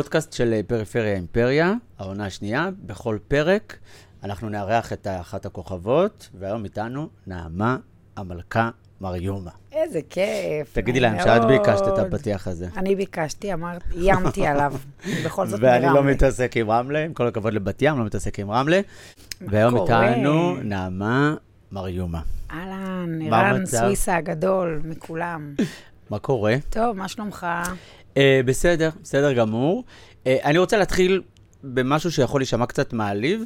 הפודקאסט של פריפריה אימפריה, העונה השנייה. בכל פרק אנחנו נארח את אחת הכוכבות, והיום איתנו נעמה המלכה מריומה. איזה כיף. תגידי להם שאת ביקשת את הפתיח הזה. אני ביקשתי, אמרתי, איימתי עליו. בכל זאת מרמלה. ואני לא מתעסק עם רמלה, עם כל הכבוד לבת ים, לא מתעסק עם רמלה. והיום איתנו נעמה מריומה. אהלן, ערן סוויסה הגדול מכולם. מה קורה? טוב, מה שלומך? אה, בסדר, בסדר גמור. אה, אני רוצה להתחיל במשהו שיכול להישמע קצת מעליב,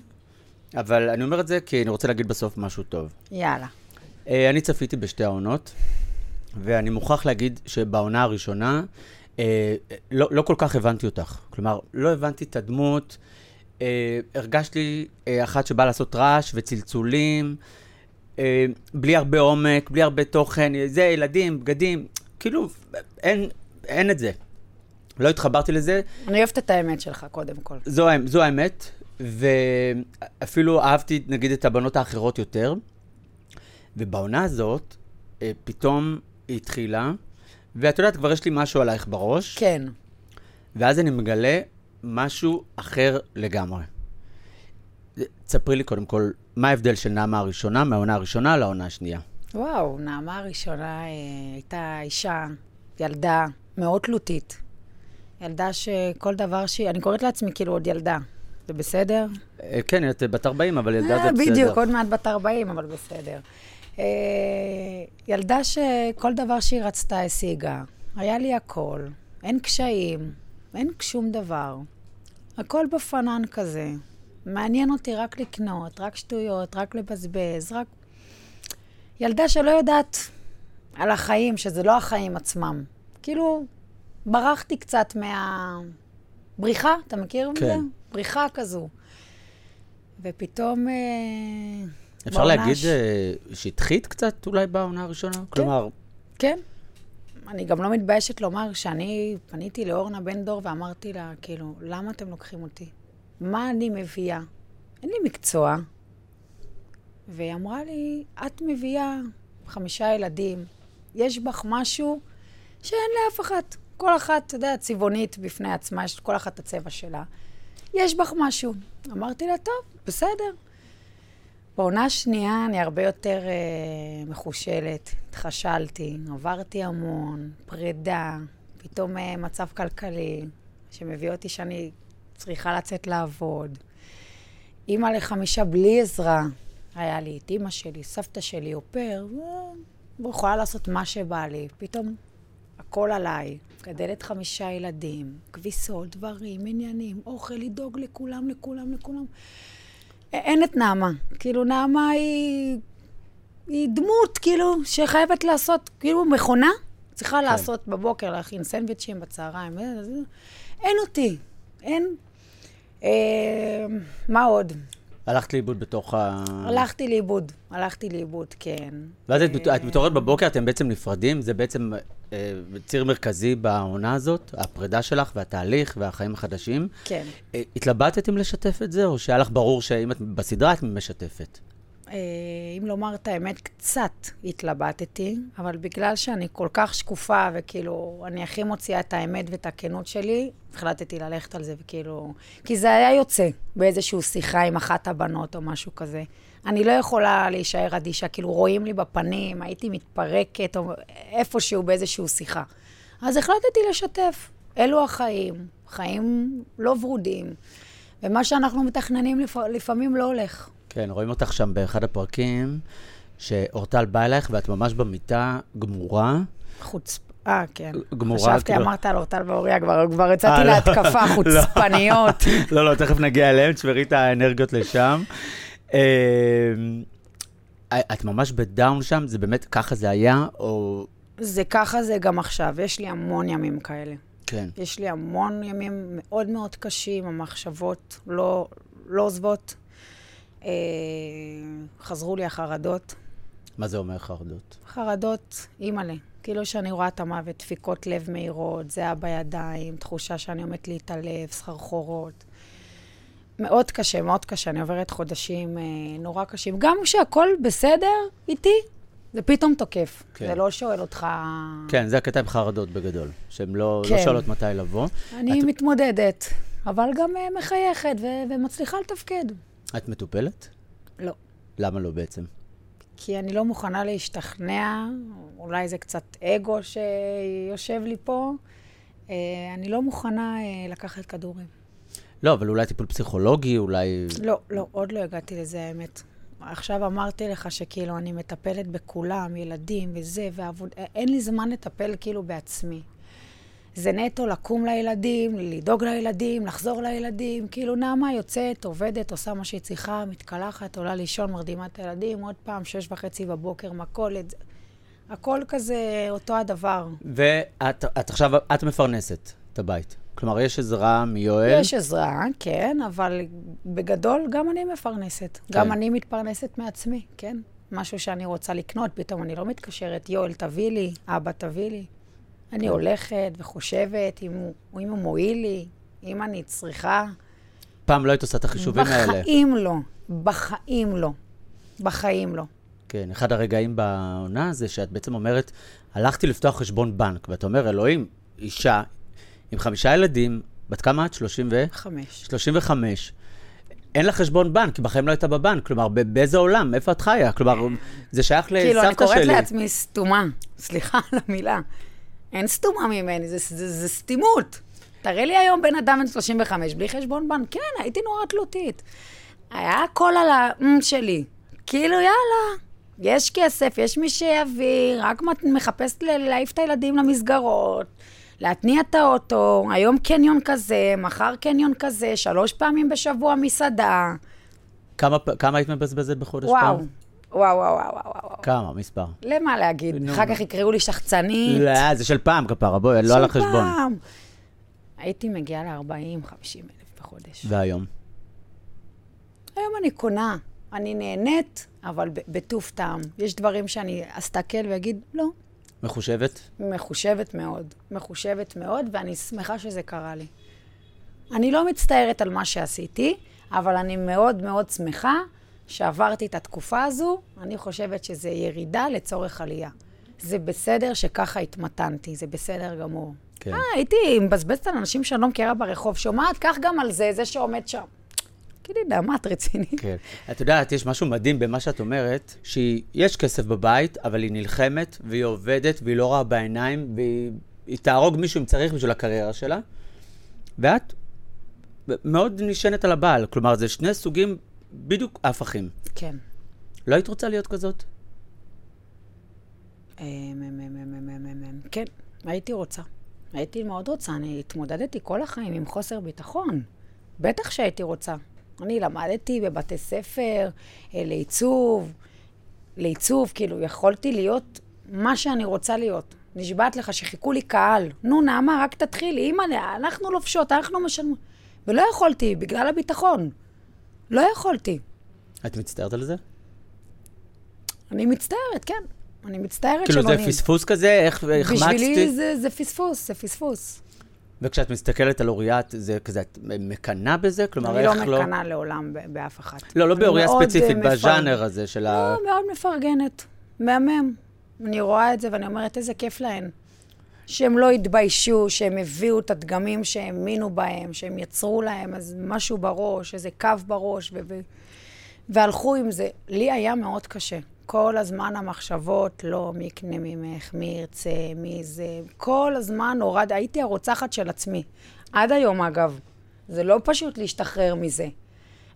אבל אני אומר את זה כי אני רוצה להגיד בסוף משהו טוב. יאללה. אה, אני צפיתי בשתי העונות, ואני מוכרח להגיד שבעונה הראשונה אה, לא, לא כל כך הבנתי אותך. כלומר, לא הבנתי את הדמות, אה, הרגשתי אחת שבאה לעשות רעש וצלצולים, אה, בלי הרבה עומק, בלי הרבה תוכן, זה ילדים, בגדים, כאילו, אין, אין את זה. לא התחברתי לזה. אני אוהבת את האמת שלך, קודם כל. זו, זו האמת, ואפילו אהבתי, נגיד, את הבנות האחרות יותר. ובעונה הזאת, אה, פתאום היא התחילה, ואת יודעת, כבר יש לי משהו עלייך בראש. כן. ואז אני מגלה משהו אחר לגמרי. תספרי לי קודם כל, מה ההבדל של נעמה הראשונה, מהעונה הראשונה לעונה השנייה? וואו, נעמה הראשונה אה, הייתה אישה, ילדה מאוד תלותית. ילדה שכל דבר שהיא, אני קוראת לעצמי כאילו עוד ילדה. זה בסדר? אה, כן, את בת 40, אבל ילדה זה בסדר. בדיוק, עוד מעט בת 40, אבל בסדר. אה, ילדה שכל דבר שהיא רצתה השיגה. היה לי הכל, אין קשיים, אין שום דבר. הכל בפנן כזה. מעניין אותי רק לקנות, רק שטויות, רק לבזבז, רק... ילדה שלא יודעת על החיים, שזה לא החיים עצמם. כאילו, ברחתי קצת מהבריחה, אתה מכיר את כן. זה? בריחה כזו. ופתאום... אה, אפשר להגיד ש... אה, שטחית קצת אולי בעונה הראשונה? כן. כלומר... כן. אני גם לא מתביישת לומר שאני פניתי לאורנה בן דור ואמרתי לה, כאילו, למה אתם לוקחים אותי? מה אני מביאה? אין לי מקצוע. והיא אמרה לי, את מביאה חמישה ילדים, יש בך משהו שאין לאף אחת. כל אחת, אתה יודע, צבעונית בפני עצמה, יש כל אחת הצבע שלה. יש בך משהו. אמרתי לה, טוב, בסדר. בעונה השנייה אני הרבה יותר אה, מחושלת, התחשלתי, עברתי המון, פרידה, פתאום אה, מצב כלכלי, שמביא אותי שאני צריכה לצאת לעבוד. אימא לחמישה בלי עזרה, היה לי את אימא שלי, סבתא שלי, אופר, ויכולה לעשות מה שבא לי. פתאום הכל עליי. גדלת חמישה ילדים, כביסות, דברים, עניינים, אוכל, לדאוג לכולם, לכולם, לכולם. אין את נעמה. כאילו, נעמה היא, היא דמות, כאילו, שחייבת לעשות, כאילו, מכונה. צריכה כן. לעשות בבוקר, להכין סנדוויצ'ים בצהריים. אין אותי. אין. אה, מה עוד? הלכת לאיבוד בתוך ה... הלכתי לאיבוד, הלכתי לאיבוד, כן. ואז את, את מתעוררת בבוקר, אתם בעצם נפרדים? זה בעצם אה, ציר מרכזי בעונה הזאת, הפרידה שלך והתהליך והחיים החדשים. כן. אה, התלבטת אם לשתף את זה, או שהיה לך ברור שאם את בסדרה את משתפת? אה, אם לומר את האמת, קצת התלבטתי, אבל בגלל שאני כל כך שקופה, וכאילו, אני הכי מוציאה את האמת ואת הכנות שלי, החלטתי ללכת על זה, וכאילו... כי זה היה יוצא באיזושהי שיחה עם אחת הבנות או משהו כזה. אני לא יכולה להישאר אדישה, כאילו, רואים לי בפנים, הייתי מתפרקת, או איפשהו באיזושהי שיחה. אז החלטתי לשתף. אלו החיים, חיים לא ורודים. ומה שאנחנו מתכננים לפ... לפעמים לא הולך. כן, רואים אותך שם באחד הפרקים, שאורטל בא אלייך ואת ממש במיטה גמורה. חוצפ... אה, כן. גמורה. חשבתי, כאילו... אמרת על אורטל ואוריה, כבר, כבר יצאתי 아, לא. להתקפה, לא. חוצפניות. לא, לא, תכף נגיע אליהם, תשברי את האנרגיות לשם. אמ, את ממש בדאון שם? זה באמת, ככה זה היה, או... זה ככה זה גם עכשיו, יש לי המון ימים כאלה. כן. יש לי המון ימים מאוד מאוד קשים, המחשבות לא, לא עוזבות. אה, חזרו לי החרדות. מה זה אומר חרדות? חרדות, אימא'לה. כאילו שאני רואה את המוות, דפיקות לב מהירות, זהה בידיים, תחושה שאני עומדת להתעלף, סחרחורות. מאוד קשה, מאוד קשה. אני עוברת חודשים אה, נורא קשים. גם כשהכול בסדר איתי, זה פתאום תוקף. כן. זה לא שואל אותך... כן, זה הקטע עם חרדות בגדול, שהן לא, לא כן. שואלות מתי לבוא. אני את- מתמודדת, אבל גם אה, מחייכת ו- ומצליחה לתפקד. את מטופלת? לא. למה לא בעצם? כי אני לא מוכנה להשתכנע, אולי זה קצת אגו שיושב לי פה. אה, אני לא מוכנה אה, לקחת כדורים. לא, אבל אולי טיפול פסיכולוגי, אולי... לא, לא, עוד לא הגעתי לזה, האמת. עכשיו אמרתי לך שכאילו אני מטפלת בכולם, ילדים וזה, ועבוד... אין לי זמן לטפל כאילו בעצמי. זה נטו לקום לילדים, לדאוג לילדים, לחזור לילדים. כאילו נעמה יוצאת, עובדת, עושה מה שהיא צריכה, מתקלחת, עולה לישון, מרדימה את הילדים, עוד פעם, שש וחצי בבוקר, מכולת. הכל כזה אותו הדבר. ואת את עכשיו, את מפרנסת את הבית. כלומר, יש עזרה מיואל. יש עזרה, כן, אבל בגדול גם אני מפרנסת. כן. גם אני מתפרנסת מעצמי, כן? משהו שאני רוצה לקנות, פתאום אני לא מתקשרת, יואל, תביא לי, אבא, תביא לי. כן. אני הולכת וחושבת אם הוא, אם הוא מועיל לי, אם אני צריכה. פעם לא היית עושה את החישובים האלה. בחיים לא. בחיים לא. בחיים לא. כן, אחד הרגעים בעונה זה שאת בעצם אומרת, הלכתי לפתוח חשבון בנק, ואתה אומר, אלוהים, אישה עם חמישה ילדים, בת כמה את? 30 ו... חמש. 35. אין לה חשבון בנק, כי בחיים לא הייתה בבנק. כלומר, באיזה עולם? איפה את חיה? כלומר, זה שייך לסבתא שלי. כאילו, אני קוראת לעצמי סתומה. סליחה על המילה. אין סתומה ממני, זה, זה, זה סתימות. תראה לי היום בן אדם בן 35 בלי חשבון בנק. כן, הייתי נורא תלותית. היה הכל על האם שלי. כאילו, יאללה, יש כסף, יש מי שיביא, רק מת- מחפש ל- להעיף את הילדים למסגרות, להתניע את האוטו, היום קניון כזה, מחר קניון כזה, שלוש פעמים בשבוע מסעדה. כמה, כמה היית מבזבזת בחודש וואו, פעם? וואו, וואו, וואו, וואו, וואו. כמה? מספר. למה להגיד? נו. אחר כך יקראו לי שחצנית. לא, זה של פעם, כפרה, בואי, לא על של החשבון. פעם. הייתי מגיעה ל-40-50 אלף בחודש. והיום? היום אני קונה, אני נהנית, אבל בטוב טעם. יש דברים שאני אסתכל ואגיד, לא, מחושבת? מחושבת מאוד. מחושבת מאוד, ואני שמחה שזה קרה לי. אני לא מצטערת על מה שעשיתי, אבל אני מאוד מאוד שמחה שעברתי את התקופה הזו. אני חושבת שזה ירידה לצורך עלייה. זה בסדר שככה התמתנתי, זה בסדר גמור. כן. אה, הייתי מבזבזת על אנשים שאני לא מכירה ברחוב, שומעת, קח גם על זה, זה שעומד שם. תגידי, נעמה, את רצינית? כן. את יודעת, יש משהו מדהים במה שאת אומרת, שיש כסף בבית, אבל היא נלחמת, והיא עובדת, והיא לא רואה בעיניים, והיא היא תהרוג מישהו אם צריך בשביל הקריירה שלה, ואת מאוד נשענת על הבעל. כלומר, זה שני סוגים בדיוק הפכים. כן. לא היית רוצה להיות כזאת? אה, מ- מ- מ- מ- מ- מ- מ- כן, הייתי רוצה. הייתי מאוד רוצה. אני התמודדתי כל החיים עם חוסר ביטחון. בטח שהייתי רוצה. אני למדתי בבתי ספר אה, לעיצוב, לעיצוב, כאילו, יכולתי להיות מה שאני רוצה להיות. נשבעת לך שחיכו לי קהל. נו, נעמה, רק תתחילי. אימא, אנחנו לובשות, אנחנו משלמות. ולא יכולתי, בגלל הביטחון. לא יכולתי. את מצטערת על זה? אני מצטערת, כן. אני מצטערת כאילו, זה שבונים. פספוס כזה, איך החמצתי? בשבילי זה, זה פספוס, זה פספוס. וכשאת מסתכלת על אוריית, זה כזה, את מקנאה בזה? כלומר, אני איך לא לא... מקנאה לעולם באף אחת. לא, לא אני באוריה מאוד, ספציפית, אה, מפרג- בז'אנר הזה של ה... לא, מאוד מפרגנת. מהמם. אני רואה את זה ואני אומרת, איזה כיף להן. שהם לא התביישו, שהם הביאו את הדגמים שהאמינו בהם, שהם יצרו להם אז משהו בראש, איזה קו בראש, ו- ו- והלכו עם זה. לי היה מאוד קשה. כל הזמן המחשבות, לא, מי יקנה ממך, מי ירצה, מי זה. כל הזמן הורד, הייתי הרוצחת של עצמי. עד היום, אגב. זה לא פשוט להשתחרר מזה.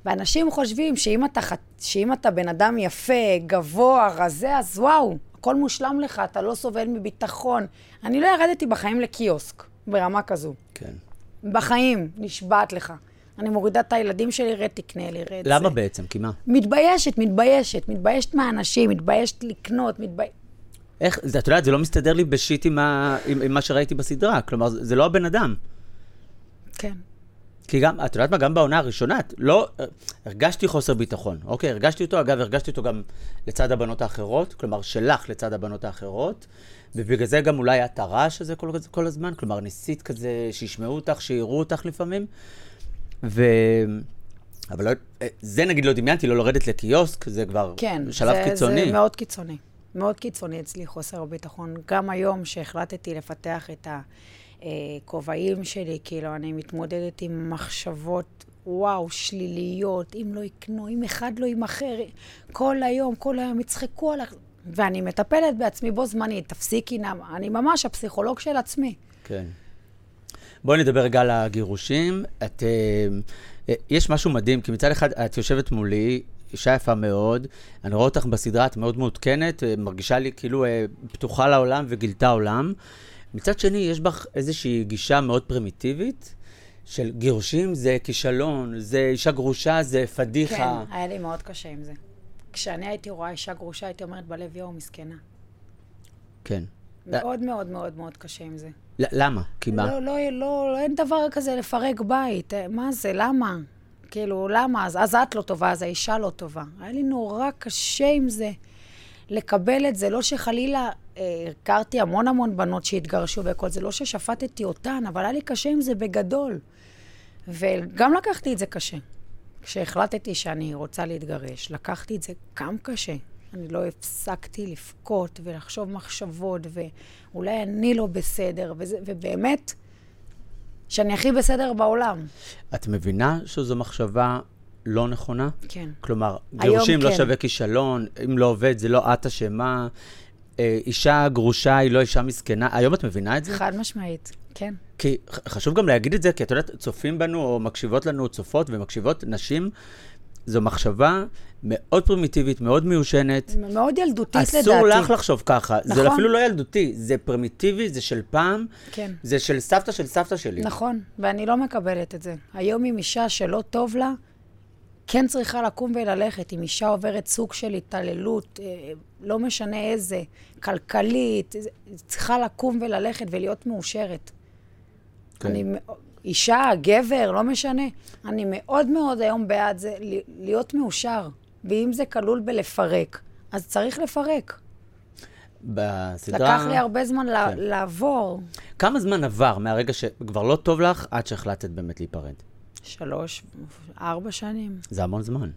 ואנשים חושבים שאם אתה, שאם אתה בן אדם יפה, גבוה, רזה, אז וואו, הכל מושלם לך, אתה לא סובל מביטחון. אני לא ירדתי בחיים לקיוסק, ברמה כזו. כן. בחיים, נשבעת לך. אני מורידה את הילדים שלי, רד תקנה לי, רד למה זה. בעצם? כי מה? מתביישת, מתביישת, מתביישת מהאנשים, מתביישת לקנות, מתביישת... איך, זה, את יודעת, זה לא מסתדר לי בשיט עם, ה, עם, עם מה שראיתי בסדרה. כלומר, זה, זה לא הבן אדם. כן. כי גם, את יודעת מה, גם בעונה הראשונה, את לא, הרגשתי חוסר ביטחון, אוקיי? הרגשתי אותו, אגב, הרגשתי אותו גם לצד הבנות האחרות, כלומר, שלך לצד הבנות האחרות, ובגלל זה גם אולי את הרעש הזה כל, כל הזמן, כלומר, ניסית כזה שישמעו אותך, שיראו אותך לפעמים, ו... אבל לא, זה נגיד לא דמיינתי, לא לרדת לקיוסק, זה כבר כן. שלב זה, קיצוני. זה מאוד קיצוני. מאוד קיצוני אצלי חוסר הביטחון. גם היום שהחלטתי לפתח את הכובעים שלי, כאילו, אני מתמודדת עם מחשבות, וואו, שליליות, אם לא יקנו, אם אחד לא ימכר, כל היום, כל היום יצחקו עליך. ואני מטפלת בעצמי בו זמנית, תפסיקי, נעמה. אני ממש הפסיכולוג של עצמי. כן. בואי נדבר רגע על הגירושים. את, אה, אה, יש משהו מדהים, כי מצד אחד את יושבת מולי, אישה יפה מאוד, אני רואה אותך בסדרה, את מאוד מעודכנת, אה, מרגישה לי כאילו אה, פתוחה לעולם וגילתה עולם. מצד שני, יש בך איזושהי גישה מאוד פרימיטיבית, של גירושים זה כישלון, זה אישה גרושה, זה פדיחה. כן, היה לי מאוד קשה עם זה. כשאני הייתי רואה אישה גרושה, הייתי אומרת בלב, יואו, מסכנה. כן. מאוד מאוד מאוד מאוד קשה עם זה. למה? כי מה? לא, לא, לא, אין דבר כזה לפרק בית. מה זה? למה? כאילו, למה? אז, אז את לא טובה, אז האישה לא טובה. היה לי נורא קשה עם זה, לקבל את זה. לא שחלילה הכרתי המון המון בנות שהתגרשו וכל זה, לא ששפטתי אותן, אבל היה לי קשה עם זה בגדול. וגם לקחתי את זה קשה. כשהחלטתי שאני רוצה להתגרש, לקחתי את זה גם קשה. אני לא הפסקתי לבכות ולחשוב מחשבות, ואולי אני לא בסדר, וזה, ובאמת, שאני הכי בסדר בעולם. את מבינה שזו מחשבה לא נכונה? כן. כלומר, גירושים לא כן. שווה כישלון, אם לא עובד זה לא את אשמה, אישה גרושה היא לא אישה מסכנה. היום את מבינה את זה? חד משמעית, כן. כי חשוב גם להגיד את זה, כי את יודעת, צופים בנו או מקשיבות לנו, צופות ומקשיבות נשים, זו מחשבה מאוד פרימיטיבית, מאוד מיושנת. מאוד ילדותית לדעתי. אסור לך לחשוב ככה. זה נכון. אפילו לא ילדותי, זה פרימיטיבי, זה של פעם, כן. זה של סבתא של סבתא שלי. נכון, ואני לא מקבלת את זה. היום עם אישה שלא טוב לה, כן צריכה לקום וללכת. אם אישה עוברת סוג של התעללות, אה, לא משנה איזה, כלכלית, צריכה לקום וללכת ולהיות מאושרת. כן. אני, אישה, גבר, לא משנה. אני מאוד מאוד היום בעד זה, להיות מאושר. ואם זה כלול בלפרק, אז צריך לפרק. בסדרה... לקח לי הרבה זמן כן. לעבור. כמה זמן עבר מהרגע שכבר לא טוב לך, עד שהחלטת באמת להיפרד? שלוש, ארבע שנים. זה המון זמן.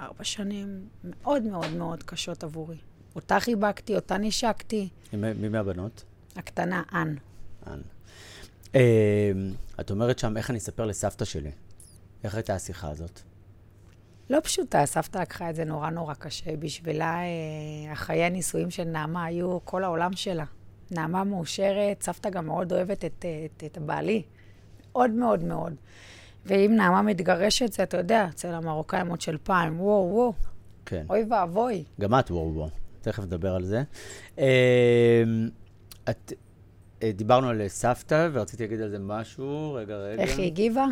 ארבע שנים מאוד מאוד מאוד קשות עבורי. אותה חיבקתי, אותה נשקתי. מי מהבנות? הקטנה, אן. אנ. אה, את אומרת שם, איך אני אספר לסבתא שלי? איך הייתה השיחה הזאת? לא פשוטה, סבתא לקחה את זה נורא נורא קשה. בשבילה, אה, החיי הנישואים של נעמה היו כל העולם שלה. נעמה מאושרת, סבתא גם מאוד אוהבת את, אה, את, את בעלי. מאוד מאוד מאוד. ואם נעמה מתגרשת, זה, אתה יודע, אצל המרוקאים עוד של פעם, וואו, וואו, כן. אוי ואבוי. גם את, וואו וואו. תכף נדבר על זה. אה, את... אה, דיברנו על סבתא, ורציתי להגיד על זה משהו. רגע, רגע. איך היא הגיבה?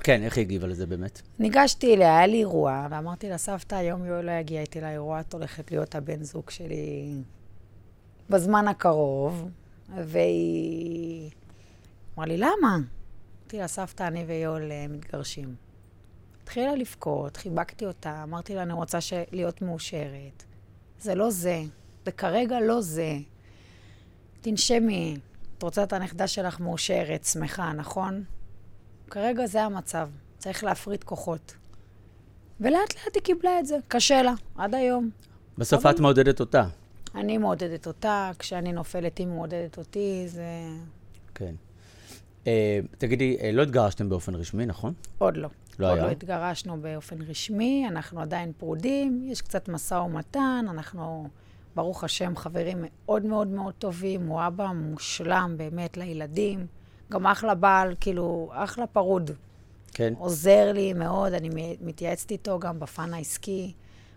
כן, איך היא הגיבה לזה באמת? ניגשתי אליה, היה לי אירוע, ואמרתי לה, סבתא, היום יואל לא יגיע איתי לאירוע, את הולכת להיות הבן זוג שלי בזמן הקרוב. והיא אמרה לי, למה? אמרתי לה, סבתא, אני ויואל אה, מתגרשים. התחילה לבכות, חיבקתי אותה, אמרתי לה, אני רוצה ש... להיות מאושרת. זה לא זה, זה כרגע לא זה. תנשמי, את רוצה את הנכדה שלך מאושרת, שמחה, נכון? כרגע זה המצב, צריך להפריד כוחות. ולאט לאט היא קיבלה את זה, קשה לה, עד היום. בסוף את מעודדת אותה. אני מעודדת אותה, כשאני נופלת היא מעודדת אותי, זה כן. אה, תגידי, אה, לא התגרשתם באופן רשמי, נכון? עוד לא. לא עוד היה? לא התגרשנו באופן רשמי, אנחנו עדיין פרודים, יש קצת משא ומתן, אנחנו, ברוך השם, חברים מאוד מאוד מאוד טובים, הוא אבא מושלם באמת לילדים, גם אחלה בעל, כאילו, אחלה פרוד. כן. עוזר לי מאוד, אני מתייעצת איתו גם בפן העסקי.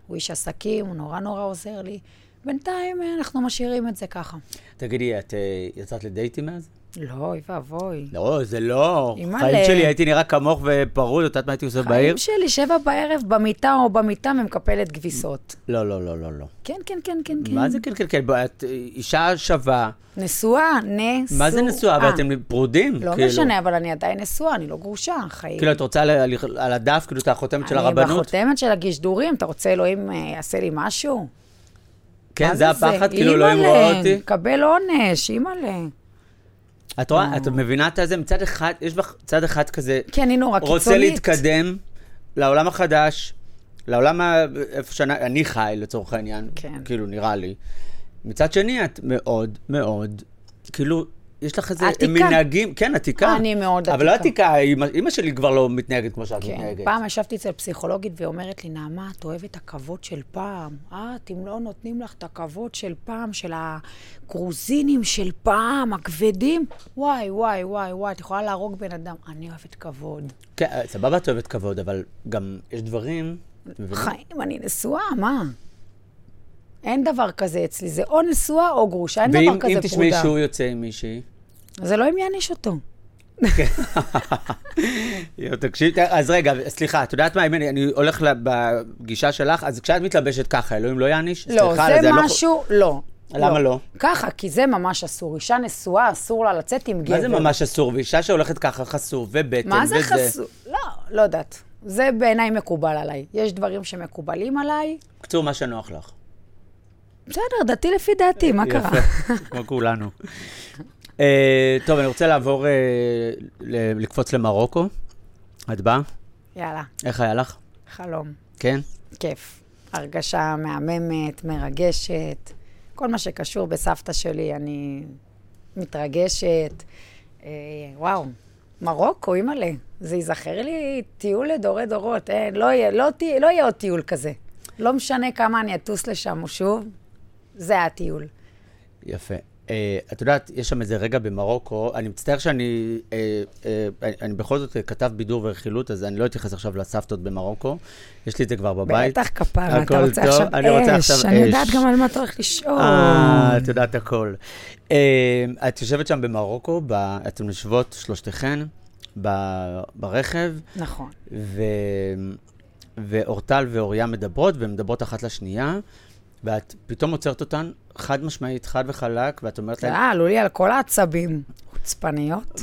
הוא איש עסקים, הוא נורא נורא עוזר לי. בינתיים אה, אנחנו משאירים את זה ככה. תגידי, את אה, יצאת לדייטים מאז? לא, אוי ואבוי. לא, זה לא. חיים שלי, הייתי נראה כמוך ופרוד, את יודעת מה הייתי עושה בעיר? חיים שלי, שבע בערב במיטה או במיטה ומקפלת כביסות. לא, לא, לא, לא, לא. כן, כן, כן, כן, כן. מה זה כן, כן, כן? את אה, אישה שווה. נשואה, נשואה. מה זה נשואה? אבל אתם פרודים? לא כאילו. משנה, אבל אני עדיין נשואה, אני לא גרושה, חיים. כאילו, את רוצה על- הדף, כאילו, את החותמת של אני הרבנות? בחותמת של הגשדורים, אתה רוצה אלוהים אה, יעשה לי משהו? כן, זה הפחד, כאילו, אלוהים רואה אותי? קבל עונש, אימא'לה. את רואה, את מבינה את זה? מצד אחד, יש בך צד אחד כזה, כן, היא נורא קיצונית. רוצה להתקדם לעולם החדש, לעולם ה... איפה שאני אני חי, לצורך העניין, כן. כאילו, נראה לי. מצד שני, את מאוד מאוד, כאילו, יש לך איזה עתיקה. מנהגים, כן, עתיקה. אני מאוד אבל לא עתיקה. עתיקה, אמא שלי כבר לא מתנהגת כמו שאת כן, מתנהגת. פעם ישבתי אצל פסיכולוגית והיא אומרת לי, נעמה, את אוהבת את הכבוד של פעם. את, אם לא נותנים לך את הכבוד של פעם, של הגרוזינים של פעם, הכבדים, וואי, וואי, וואי, וואי, את יכולה להרוג בן אדם. אני אוהבת כבוד. כן, סבבה, את אוהבת כבוד, אבל גם יש דברים... חיים, אני נשואה, מה? אין דבר כזה אצלי, זה או נשואה או גרושה, אין דבר ואם כזה אם תשמעי פרודה. שהוא יוצא עם מישהי? זה לא אם יעניש אותו. תקשיב, אז רגע, סליחה, את יודעת מה, אם אני, אני הולך בגישה שלך, אז כשאת מתלבשת ככה, אלוהים לא יעניש? לא, סליחה, זה לא- משהו, לא. למה לא? ככה, כי זה ממש אסור. אישה נשואה, אסור לה לצאת עם גבר. מה זה ממש אסור? ואישה שהולכת ככה חשוף, ובטן, מה זה וזה... חסות? לא, לא יודעת. זה בעיניי מקובל עליי. יש דברים שמקובלים עליי. בקיצור, מה שנוח לך. בסדר, דתי לפי דעתי, מה קרה? יפה, כמו כולנו. אה, טוב, אני רוצה לעבור, אה, ל- לקפוץ למרוקו. את באה? יאללה, איך היה לך? חלום. כן? כיף. הרגשה מהממת, מרגשת. כל מה שקשור בסבתא שלי, אני מתרגשת. אה, וואו, מרוקו, אימא'לה. זה ייזכר לי טיול לדורי דורות. אין, לא יהיה, לא, תה- לא יהיה עוד טיול כזה. לא משנה כמה אני אטוס לשם שוב, זה הטיול. יפה. אה, את יודעת, יש שם איזה רגע במרוקו, אני מצטער שאני, אה, אה, אני, אני בכל זאת כתב בידור ורכילות, אז אני לא אתייחס עכשיו לסבתות במרוקו, יש לי את זה כבר בבית. בטח כפרה, אתה רוצה טוב, עכשיו אני רוצה אש. עכשיו אני אש. יודעת גם על מה אתה הולך לשאול. אה, את יודעת הכל. אה, את יושבת שם במרוקו, ב, אתן יושבות שלושתכן ב- ברכב, נכון. ו... ואורטל ואוריה מדברות, והן מדברות אחת לשנייה, ואת פתאום עוצרת אותן, חד משמעית, חד וחלק, ואת אומרת להן, אה, עלו לי על כל העצבים. חוצפניות.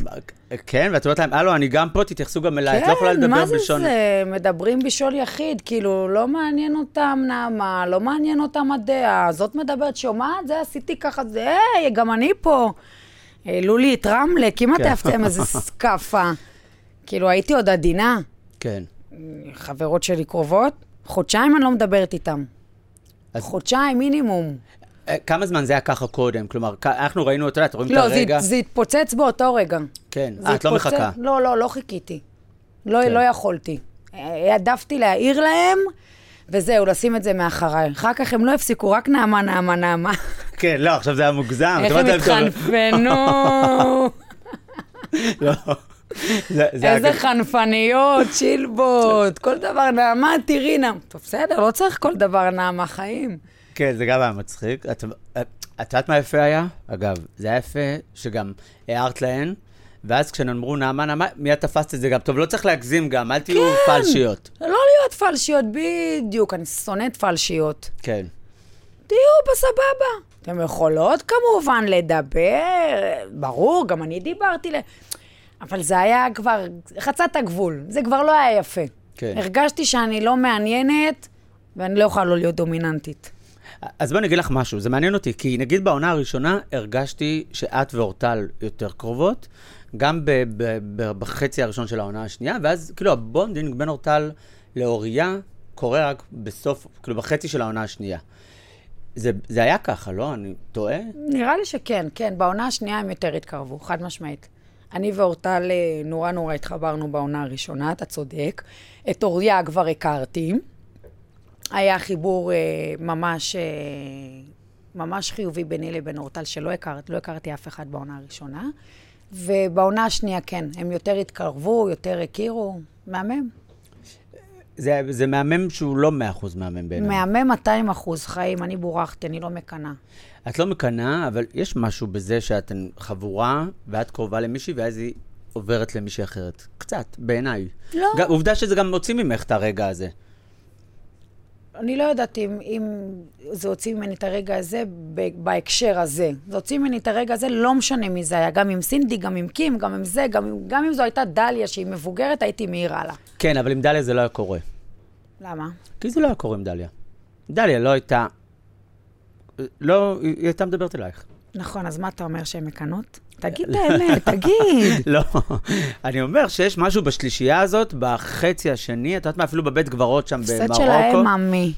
כן, ואת אומרת להם, הלו, אני גם פה, תתייחסו גם אליי, את לא יכולה לדבר כן, מה זה בלשון... זה? מדברים בשאול יחיד, כאילו, לא מעניין אותם נעמה, לא מעניין אותם הדעה, זאת מדברת, שומעת? זה עשיתי ככה, זה, היי, גם אני פה. העלו לי את רמלה, כמעט כן. העפתי להם איזה סקאפה. כאילו, הייתי עוד עדינה. כן. חברות שלי קרובות, חודשיים אני לא מדברת איתם. אז- חודשיים מינימום. אה, כמה זמן זה היה ככה קודם? כלומר, אנחנו ראינו, את יודעת, רואים את לא, זה, הרגע... זה התפוצץ באותו רגע. כן, אה, את לא מחכה. לא, לא, לא חיכיתי. לא, כן. לא יכולתי. העדפתי להעיר להם, וזהו, לשים את זה מאחריי. אחר כך הם לא הפסיקו, רק נעמה, נעמה, נעמה. כן, לא, עכשיו זה היה מוגזם. את איך הם התחנפנו, לא. זה- זה היה איזה חנפניות, שילבות, כל דבר, נעמה, תראי נעמה. טוב, בסדר, לא צריך כל דבר נעמה, חיים. כן, זה גם היה מצחיק. את את יודעת מה יפה היה? אגב, זה היה יפה שגם הערת להן, ואז כשהן אמרו נעמה, נעמה, מיד תפסת את זה גם. טוב, לא צריך להגזים גם, אל תהיו כן. פלשיות. לא להיות פלשיות, בדיוק, אני שונאת פלשיות. כן. תהיו בסבבה. אתן יכולות כמובן לדבר, ברור, גם אני דיברתי ל... אבל זה היה כבר, חצה את הגבול, זה כבר לא היה יפה. כן. הרגשתי שאני לא מעניינת, ואני לא יכולה לא להיות דומיננטית. אז בואי אני אגיד לך משהו, זה מעניין אותי, כי נגיד בעונה הראשונה הרגשתי שאת ואורטל יותר קרובות, גם ב- ב- ב- בחצי הראשון של העונה השנייה, ואז כאילו ה bonding בין אורטל לאוריה קורה רק בסוף, כאילו בחצי של העונה השנייה. זה, זה היה ככה, לא? אני טועה? נראה לי שכן, כן, בעונה השנייה הם יותר התקרבו, חד משמעית. אני ואורטל אה, נורא נורא התחברנו בעונה הראשונה, אתה צודק. את אוריה כבר הכרתי. היה חיבור אה, ממש, אה, ממש חיובי ביני לבין אורטל, שלא הכרת, לא הכרתי אף אחד בעונה הראשונה. ובעונה השנייה, כן, הם יותר התקרבו, יותר הכירו. מהמם. זה, זה מהמם שהוא לא מאה אחוז מהמם בעיניי. מהמם 200 אחוז חיים, אני בורחתי, אני לא מקנאה. את לא מקנאה, אבל יש משהו בזה שאת חבורה, ואת קרובה למישהי, ואז היא עוברת למישהי אחרת. קצת, בעיניי. לא. גם, עובדה שזה גם מוציא ממך את הרגע הזה. אני לא יודעת אם, אם זה הוציא ממני את הרגע הזה בהקשר הזה. זה הוציא ממני את הרגע הזה, לא משנה מי זה היה. גם עם סינדי, גם עם קים, גם עם זה, גם, גם אם זו הייתה דליה שהיא מבוגרת, הייתי מעירה לה. כן, אבל עם דליה זה לא היה קורה. למה? כי זה לא היה קורה עם דליה. דליה לא הייתה... לא, היא הייתה מדברת אלייך. נכון, אז מה אתה אומר שהן מקנות? תגיד את האמת, תגיד. לא, אני אומר שיש משהו בשלישייה הזאת, בחצי השני, את יודעת מה, אפילו בבית גברות שם הפסד במרוקו. שלהם, עמי.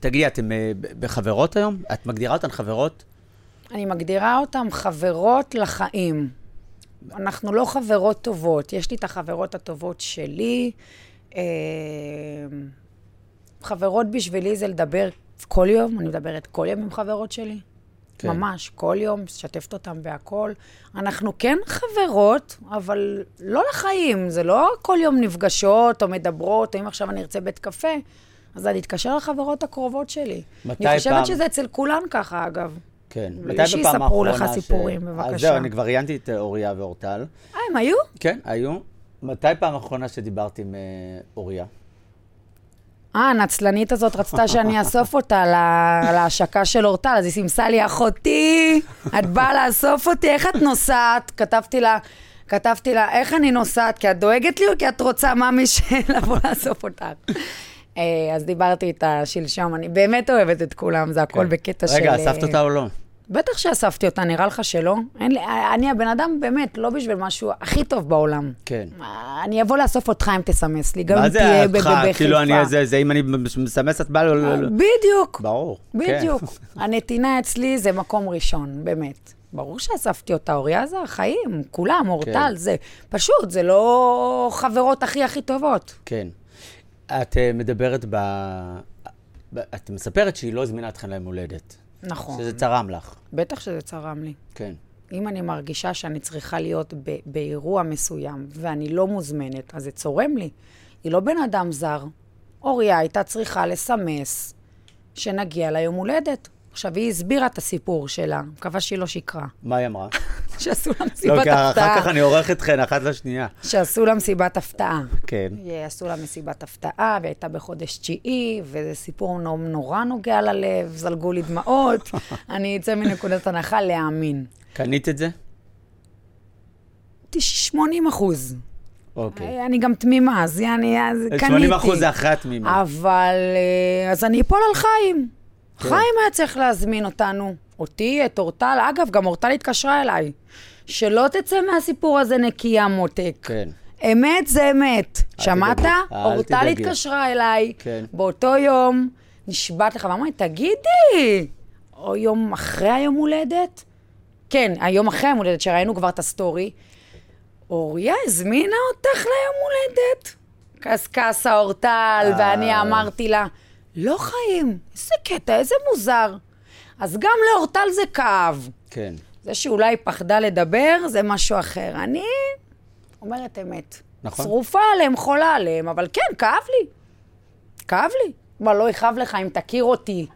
תגידי, אתם אה, בחברות היום? את מגדירה אותן חברות? אני מגדירה אותן חברות לחיים. אנחנו לא חברות טובות. יש לי את החברות הטובות שלי. אה, חברות בשבילי זה לדבר כל יום, אני מדברת כל יום עם חברות שלי. כן. ממש, כל יום, משתפת אותם בהכל. אנחנו כן חברות, אבל לא לחיים. זה לא כל יום נפגשות או מדברות, או אם עכשיו אני ארצה בית קפה, אז אני אתקשר לחברות הקרובות שלי. מתי אני חושבת פעם... שזה אצל כולן ככה, אגב. כן. מתי בפעם האחרונה... שיספרו לך סיפורים, ש... בבקשה. אז זהו, אני כבר ראיינתי את אוריה ואורטל. אה, הם היו? כן, היו. מתי פעם האחרונה שדיברת עם אה, אוריה? אה, הנצלנית הזאת רצתה שאני אאסוף אותה להשקה של אורטל, אז היא סימסה לי, אחותי, את באה לאסוף אותי, איך את נוסעת? כתבתי לה, כתבתי לה, איך אני נוסעת? כי את דואגת לי או כי את רוצה ממי לבוא לאסוף אותך? אה, אז דיברתי איתה שלשום, אני באמת אוהבת את כולם, זה הכל כן. בקטע של... רגע, אספת אותה או לא? בטח שאספתי אותה, נראה לך שלא? אין לי, אני הבן אדם באמת, לא בשביל משהו הכי טוב בעולם. כן. אני אבוא לאסוף אותך אם תסמס לי, גם אם תהיה בחיפה. מה זה אותך? כאילו, אני, זה, זה אם אני מסמס, את באה לו... בדיוק. ברור. בדיוק. כן. הנתינה אצלי זה מקום ראשון, באמת. ברור שאספתי אותה, אוריה זה החיים, כולם, אורטל, כן. זה פשוט, זה לא חברות הכי הכי טובות. כן. את uh, מדברת ב... את מספרת שהיא לא הזמינה אתכם ליום הולדת. נכון. שזה צרם לך. בטח שזה צרם לי. כן. אם אני מרגישה שאני צריכה להיות ב- באירוע מסוים ואני לא מוזמנת, אז זה צורם לי. היא לא בן אדם זר. אוריה הייתה צריכה לסמס שנגיע ליום הולדת. עכשיו, היא הסבירה את הסיפור שלה, מקווה שהיא לא שקרה. מה היא אמרה? שעשו לה מסיבת הפתעה. לא, כי אחר כך אני עורך אתכן אחת לשנייה. שעשו לה מסיבת הפתעה. כן. עשו לה מסיבת הפתעה, והיא הייתה בחודש תשיעי, וזה סיפור נורא נוגע ללב, זלגו לי דמעות. אני אצא מנקודת הנחה להאמין. קנית את זה? 80 אחוז. אוקיי. אני גם תמימה, אז אני, אז קניתי. 80 אחוז זה אחרי התמימה. אבל, אה, אז אני אפול על חיים. כן. חיים היה צריך להזמין אותנו, אותי, את אורטל. אגב, גם אורטל התקשרה אליי. שלא תצא מהסיפור הזה נקייה מותק. כן. אמת זה אמת. שמעת? אורטל התקשרה אליי כן. באותו יום, נשבעת לך, ואמרה לי, תגידי, או יום אחרי היום הולדת? כן, היום אחרי היום הולדת, שראינו כבר את הסטורי. אוריה הזמינה אותך ליום הולדת. קסקסה אורטל, אה. ואני אמרתי לה, לא חיים, איזה קטע, איזה מוזר. אז גם לאורטל זה כאב. כן. זה שאולי פחדה לדבר, זה משהו אחר. אני אומרת אמת. נכון. שרופה עליהם, חולה עליהם, אבל כן, כאב לי. כאב לי. מה, לא יכאב לך אם תכיר אותי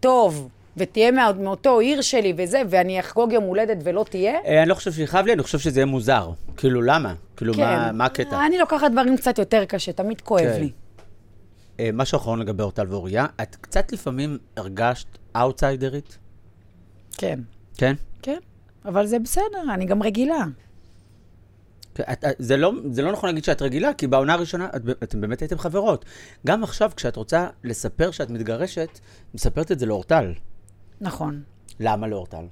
טוב, ותהיה מא, מאותו עיר שלי וזה, ואני אחגוג יום הולדת ולא תהיה? אה, אני לא חושב שיכאב לי, אני חושב שזה יהיה מוזר. כאילו, למה? כאילו, כן. מה, מה הקטע? אני לוקחת דברים קצת יותר קשה, תמיד כואב כן. לי. אה, משהו אחרון לגבי אורטל ואוריה, את קצת לפעמים הרגשת אאוטסיידרית? כן. כן? כן, אבל זה בסדר, אני גם רגילה. כן, את, זה, לא, זה לא נכון להגיד שאת רגילה, כי בעונה הראשונה את, אתם באמת הייתם חברות. גם עכשיו, כשאת רוצה לספר שאת מתגרשת, מספרת את זה לאורטל. נכון. למה לאורטל?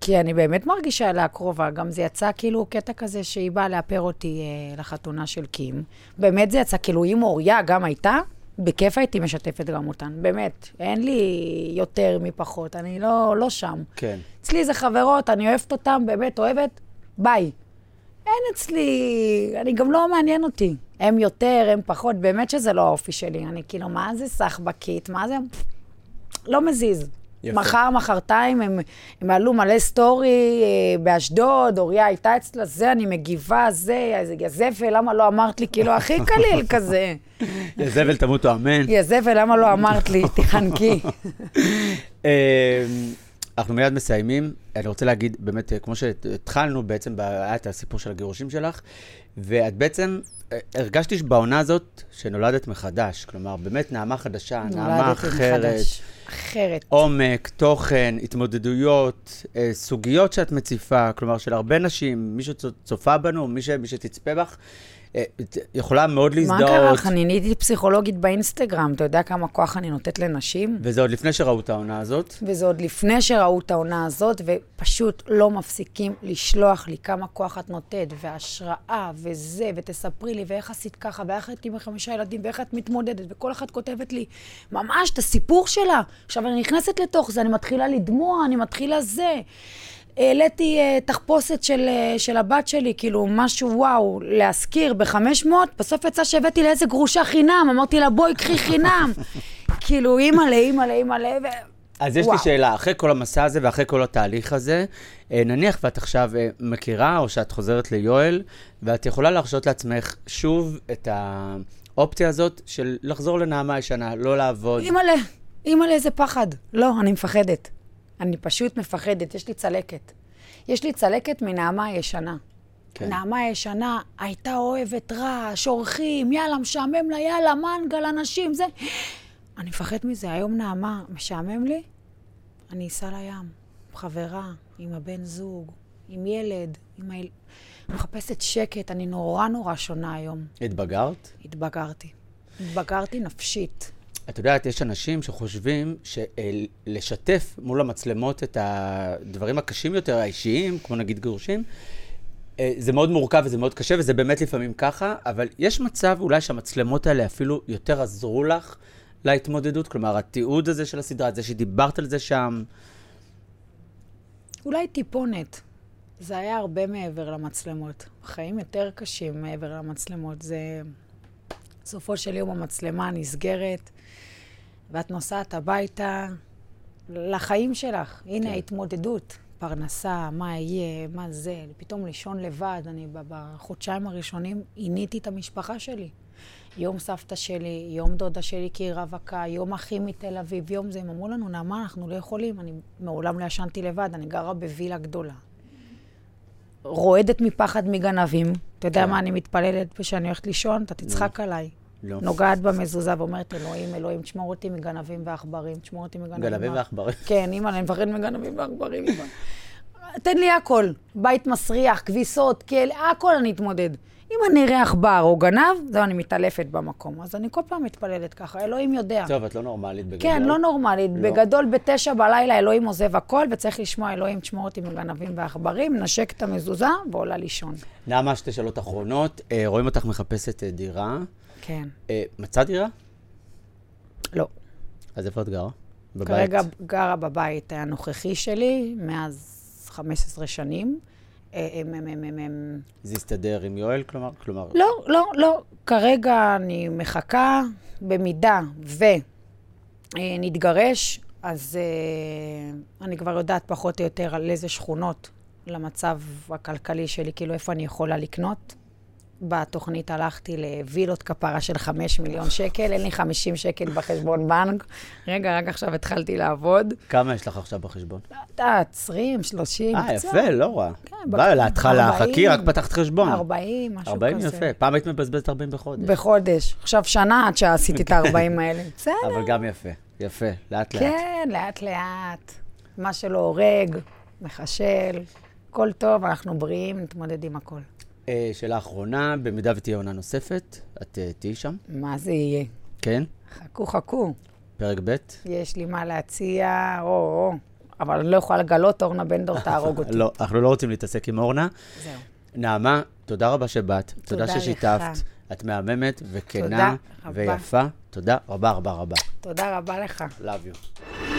כי אני באמת מרגישה אליה קרובה. גם זה יצא כאילו קטע כזה שהיא באה לאפר אותי אה, לחתונה של קים. באמת זה יצא, כאילו אם אוריה גם הייתה, בכיף הייתי משתפת גם אותן, באמת. אין לי יותר מפחות, אני לא, לא שם. כן. אצלי זה חברות, אני אוהבת אותן, באמת אוהבת, ביי. אין אצלי, אני גם לא מעניין אותי. הם יותר, הם פחות, באמת שזה לא האופי שלי. אני כאילו, מה זה סחבקית? מה זה... לא מזיז. יפה. מחר, מחרתיים, הם, הם עלו מלא סטורי אה, באשדוד, אוריה הייתה אצלה, זה, אני מגיבה, זה, יא זבל, למה לא אמרת לי? כאילו, הכי קליל כזה. יא זבל, תמותו, אמן. יא זבל, למה לא אמרת לי? תחנקי. אה, אנחנו מיד מסיימים. אני רוצה להגיד, באמת, כמו שהתחלנו, בעצם היה את הסיפור של הגירושים שלך, ואת בעצם הרגשתי בעונה הזאת שנולדת מחדש. כלומר, באמת נעמה חדשה, נעמה אחרת. מחדש. אחרת. עומק, תוכן, התמודדויות, אה, סוגיות שאת מציפה, כלומר, של הרבה נשים, מי שצופה בנו, מי, ש, מי שתצפה בך, אה, יכולה מאוד מה להזדהות. קרה לך? אני נהייתי פסיכולוגית באינסטגרם, אתה יודע כמה כוח אני נותנת לנשים? וזה עוד לפני שראו את העונה הזאת. וזה עוד לפני שראו את העונה הזאת, ופשוט לא מפסיקים לשלוח לי כמה כוח את נותנת, והשראה, וזה, ותספרי לי, ואיך עשית ככה, ואיך את עם חמישה ילדים, ואיך את מתמודדת, וכל אחת כותבת לי ממש את הסיפור שלה. עכשיו אני נכנסת לתוך זה, אני מתחילה לדמוע, אני מתחילה זה. העליתי uh, תחפושת של, uh, של הבת שלי, כאילו משהו וואו, להשכיר ב-500, בסוף יצא שהבאתי לה איזה גרושה חינם, אמרתי לה בואי קחי חינם. כאילו אימא'לה, אימא'לה, אימא'לה, ו... אז יש לי וואו. שאלה, אחרי כל המסע הזה ואחרי כל התהליך הזה, אה, נניח ואת עכשיו אה, מכירה, או שאת חוזרת ליואל, ואת יכולה להרשות לעצמך שוב את האופציה הזאת של לחזור לנעמה הישנה, לא לעבוד. אימא'לה, אימא'לה, איזה פחד. לא, אני מפחדת. אני פשוט מפחדת, יש לי צלקת. יש לי צלקת מנעמה הישנה. כן. נעמה הישנה הייתה אוהבת רעש, אורחים, יאללה, משעמם לה, יאללה, מנגל, אנשים, זה... אני מפחד מזה. היום נעמה, משעמם לי, אני אסע לים, עם חברה, עם הבן זוג, עם ילד, עם היל... מחפשת שקט, אני נורא נורא שונה היום. התבגרת? התבגרתי. התבגרתי נפשית. את יודעת, יש אנשים שחושבים שלשתף מול המצלמות את הדברים הקשים יותר, האישיים, כמו נגיד גירושים, אה, זה מאוד מורכב וזה מאוד קשה, וזה באמת לפעמים ככה, אבל יש מצב אולי שהמצלמות האלה אפילו יותר עזרו לך להתמודדות? כלומר, התיעוד הזה של הסדרה, זה שדיברת על זה שם, אולי טיפונת. זה היה הרבה מעבר למצלמות. חיים יותר קשים מעבר למצלמות. זה... בסופו של יום המצלמה נסגרת, ואת נוסעת הביתה לחיים שלך. הנה כן. ההתמודדות. פרנסה, מה יהיה, מה זה, פתאום לישון לבד. אני בחודשיים הראשונים עיניתי את המשפחה שלי. יום סבתא שלי, יום דודה שלי כי היא רווקה, יום אחי מתל אביב, יום זה. הם אמרו לנו, נעמה, אנחנו לא יכולים. אני מעולם לא ישנתי לבד, אני גרה בווילה גדולה. רועדת מפחד מגנבים. אתה יודע כן. מה אני מתפללת כשאני הולכת לישון? אתה תצחק עליי. לא. נוגעת במזוזה ואומרת, אלוהים, אלוהים, תשמור אותי מגנבים ועכברים, תשמור אותי מגנבים גנבים ועכברים. כן, אימא, אני מפחד מגנבים ועכברים, אימא. תן לי הכל. בית מסריח, כביסות, כלא, הכל אני אתמודד. אם אני אראה עכבר או גנב, זהו, אני מתעלפת במקום. אז אני כל פעם מתפללת ככה, אלוהים יודע. טוב, את לא נורמלית בגדול. כן, לא נורמלית. לא. בגדול, בתשע בלילה אלוהים עוזב הכל, וצריך לשמוע אלוהים, תשמור אותי מגנבים ועכברים, נשק את המזוזה ועולה לישון. נעמה, שתי שאלות אחרונות. אה, רואים אותך מחפשת אה, דירה. כן. אה, מצאת דירה? לא. אז איפה את גרה? בבית? כרגע גרה בבית הנוכחי שלי, מאז 15 שנים. אה, הם, הם, הם, הם, הם... זה הסתדר עם יואל, כלומר? כלומר... לא, לא, לא. כרגע אני מחכה, במידה ונתגרש, אז אה, אני כבר יודעת פחות או יותר על איזה שכונות למצב הכלכלי שלי, כאילו איפה אני יכולה לקנות. בתוכנית הלכתי לווילות כפרה של 5 מיליון שקל, אין לי 50 שקל בחשבון בנק. רגע, רק עכשיו התחלתי לעבוד. כמה יש לך עכשיו בחשבון? יודעת, 20, 30, אה, קצת. יפה, לא רע. כן, בא, להתחלה, 40, חכי, רק פתחת חשבון. 40, משהו 40 כזה. יפה. פעם היית מבזבזת 40 בחודש. בחודש. עכשיו שנה עד שעשיתי את ה-40 האלה. בסדר. אבל גם יפה, יפה, לאט לאט. כן, לאט-לאט. מה שלא הורג, מחשל, הכל טוב, אנחנו בריאים, נתמודד עם הכל. אה, שאלה אחרונה, במידה ותהיה עונה נוספת, את אה, תהיי שם, מה זה יהיה? כן? חכו, חכו. פרק ב'? יש לי מה להציע, או, או. אבל אני לא יכולה לגלות, אורנה בן דור תהרוג אותי. לא, אנחנו לא רוצים להתעסק עם אורנה. זהו. נעמה, תודה רבה שבאת, תודה ששיתפת. את מהממת וכנה. ויפה. תודה רבה רבה רבה. תודה רבה לך. Love you.